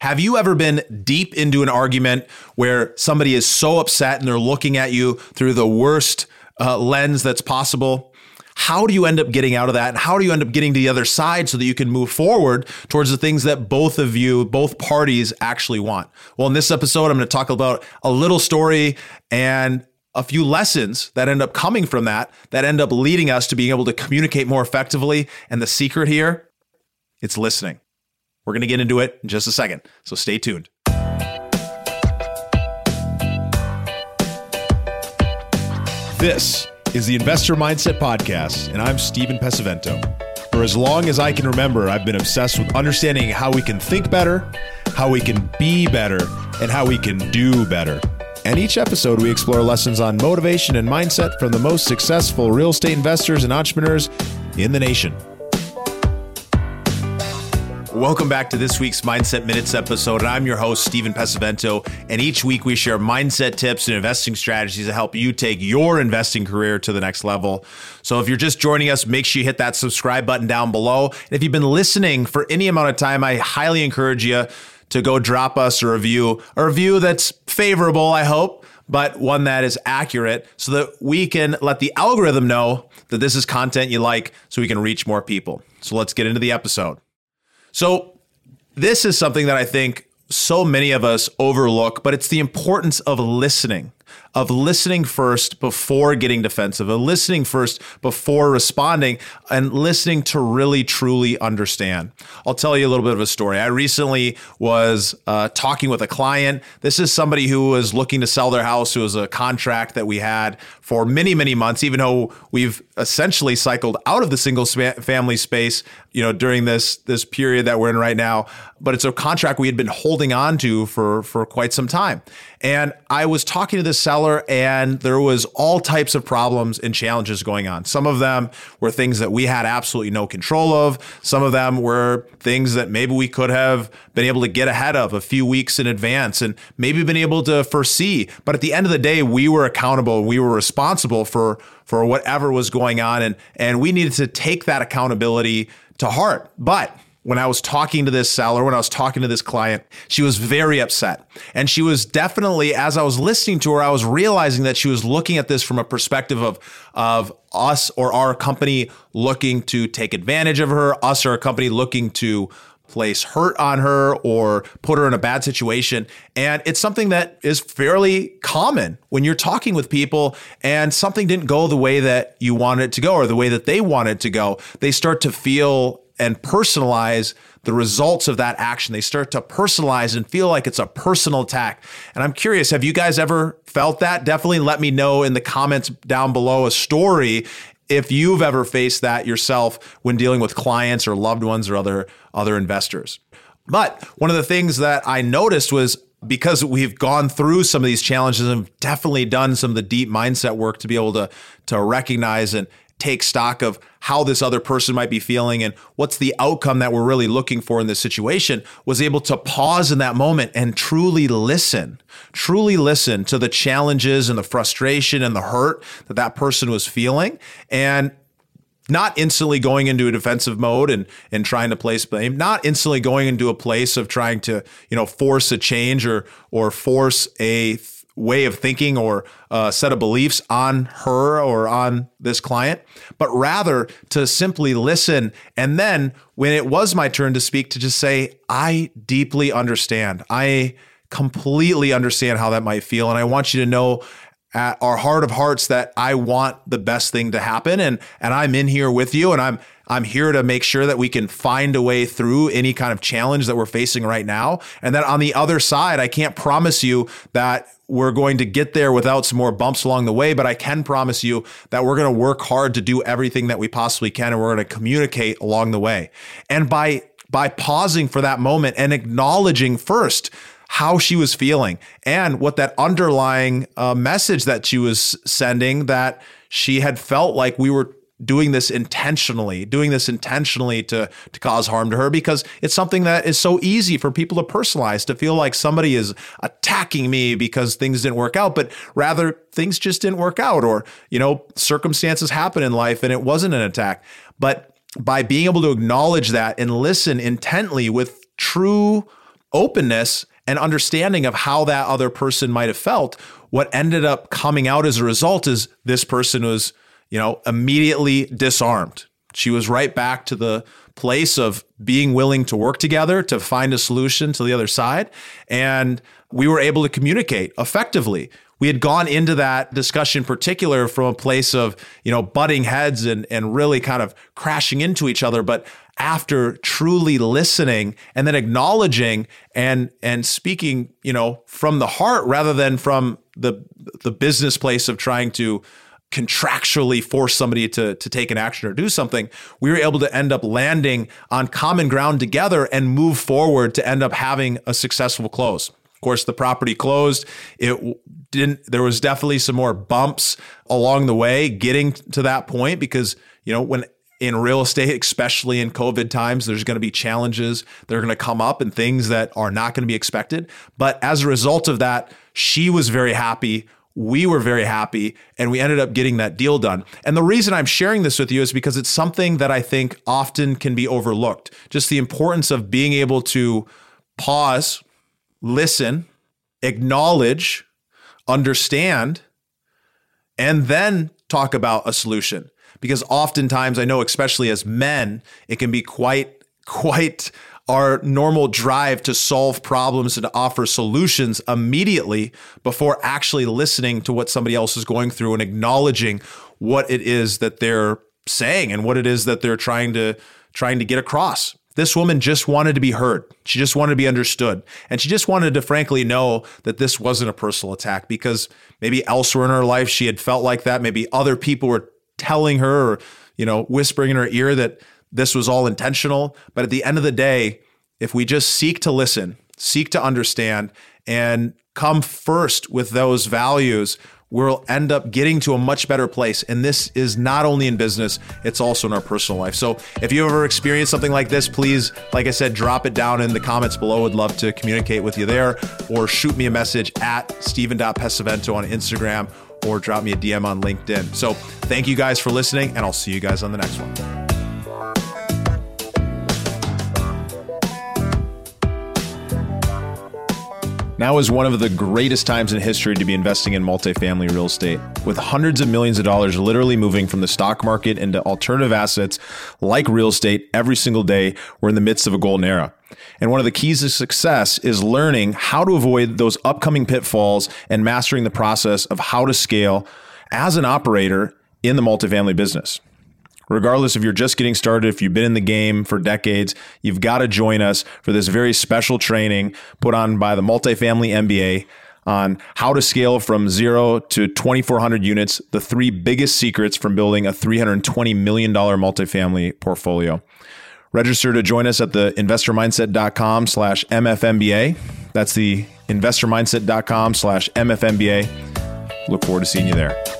Have you ever been deep into an argument where somebody is so upset and they're looking at you through the worst uh, lens that's possible? How do you end up getting out of that? And how do you end up getting to the other side so that you can move forward towards the things that both of you, both parties actually want? Well, in this episode, I'm going to talk about a little story and a few lessons that end up coming from that, that end up leading us to being able to communicate more effectively. And the secret here, it's listening. We're going to get into it in just a second, so stay tuned. This is the Investor Mindset Podcast, and I'm Steven Pesavento. For as long as I can remember, I've been obsessed with understanding how we can think better, how we can be better, and how we can do better. And each episode, we explore lessons on motivation and mindset from the most successful real estate investors and entrepreneurs in the nation. Welcome back to this week's Mindset Minutes episode. And I'm your host, Steven Pesavento. And each week we share mindset tips and investing strategies to help you take your investing career to the next level. So if you're just joining us, make sure you hit that subscribe button down below. And if you've been listening for any amount of time, I highly encourage you to go drop us a review, a review that's favorable, I hope, but one that is accurate so that we can let the algorithm know that this is content you like so we can reach more people. So let's get into the episode. So, this is something that I think so many of us overlook, but it's the importance of listening of listening first before getting defensive, of listening first before responding, and listening to really truly understand. I'll tell you a little bit of a story. I recently was uh, talking with a client. This is somebody who was looking to sell their house. It was a contract that we had for many, many months, even though we've essentially cycled out of the single family space, you know, during this this period that we're in right now. But it's a contract we had been holding on to for for quite some time. And I was talking to this seller, and there was all types of problems and challenges going on. Some of them were things that we had absolutely no control of. Some of them were things that maybe we could have been able to get ahead of a few weeks in advance and maybe been able to foresee. But at the end of the day, we were accountable. We were responsible for for whatever was going on, and and we needed to take that accountability to heart. But when I was talking to this seller, when I was talking to this client, she was very upset. And she was definitely, as I was listening to her, I was realizing that she was looking at this from a perspective of, of us or our company looking to take advantage of her, us or a company looking to place hurt on her or put her in a bad situation. And it's something that is fairly common when you're talking with people and something didn't go the way that you wanted it to go or the way that they wanted it to go. They start to feel and personalize the results of that action. They start to personalize and feel like it's a personal attack. And I'm curious, have you guys ever felt that? Definitely let me know in the comments down below a story if you've ever faced that yourself when dealing with clients or loved ones or other other investors. But one of the things that I noticed was because we've gone through some of these challenges and definitely done some of the deep mindset work to be able to to recognize and take stock of how this other person might be feeling and what's the outcome that we're really looking for in this situation was able to pause in that moment and truly listen truly listen to the challenges and the frustration and the hurt that that person was feeling and not instantly going into a defensive mode and and trying to place blame not instantly going into a place of trying to you know force a change or or force a way of thinking or a set of beliefs on her or on this client, but rather to simply listen. And then when it was my turn to speak, to just say, I deeply understand. I completely understand how that might feel. And I want you to know at our heart of hearts that I want the best thing to happen and and I'm in here with you and I'm I'm here to make sure that we can find a way through any kind of challenge that we're facing right now and that on the other side I can't promise you that we're going to get there without some more bumps along the way, but I can promise you that we're going to work hard to do everything that we possibly can and we're going to communicate along the way. And by by pausing for that moment and acknowledging first how she was feeling and what that underlying uh, message that she was sending that she had felt like we were doing this intentionally, doing this intentionally to to cause harm to her because it's something that is so easy for people to personalize to feel like somebody is attacking me because things didn't work out, but rather things just didn't work out or, you know, circumstances happen in life and it wasn't an attack. But by being able to acknowledge that and listen intently with true openness and understanding of how that other person might have felt, what ended up coming out as a result is this person was, you know, immediately disarmed. She was right back to the place of being willing to work together to find a solution to the other side. And we were able to communicate effectively. We had gone into that discussion particular from a place of, you know, butting heads and, and really kind of crashing into each other. But after truly listening and then acknowledging and and speaking, you know, from the heart rather than from the the business place of trying to contractually force somebody to, to take an action or do something, we were able to end up landing on common ground together and move forward to end up having a successful close. Of course, the property closed. It didn't, there was definitely some more bumps along the way getting to that point because, you know, when in real estate, especially in COVID times, there's going to be challenges that are going to come up and things that are not going to be expected. But as a result of that, she was very happy we were very happy and we ended up getting that deal done. And the reason I'm sharing this with you is because it's something that I think often can be overlooked. Just the importance of being able to pause, listen, acknowledge, understand, and then talk about a solution. Because oftentimes, I know, especially as men, it can be quite, quite our normal drive to solve problems and offer solutions immediately before actually listening to what somebody else is going through and acknowledging what it is that they're saying and what it is that they're trying to trying to get across. This woman just wanted to be heard. She just wanted to be understood. And she just wanted to frankly know that this wasn't a personal attack because maybe elsewhere in her life she had felt like that. Maybe other people were telling her or, you know, whispering in her ear that this was all intentional. But at the end of the day, if we just seek to listen, seek to understand, and come first with those values, we'll end up getting to a much better place. And this is not only in business, it's also in our personal life. So if you ever experience something like this, please, like I said, drop it down in the comments below. Would love to communicate with you there or shoot me a message at Steven.Pesavento on Instagram or drop me a DM on LinkedIn. So thank you guys for listening, and I'll see you guys on the next one. Now is one of the greatest times in history to be investing in multifamily real estate. With hundreds of millions of dollars literally moving from the stock market into alternative assets like real estate every single day, we're in the midst of a golden era. And one of the keys to success is learning how to avoid those upcoming pitfalls and mastering the process of how to scale as an operator in the multifamily business regardless if you're just getting started, if you've been in the game for decades, you've got to join us for this very special training put on by the Multifamily MBA on how to scale from zero to 2,400 units, the three biggest secrets from building a $320 million multifamily portfolio. Register to join us at the investormindset.com slash MFMBA. That's the investormindset.com slash MFMBA. Look forward to seeing you there.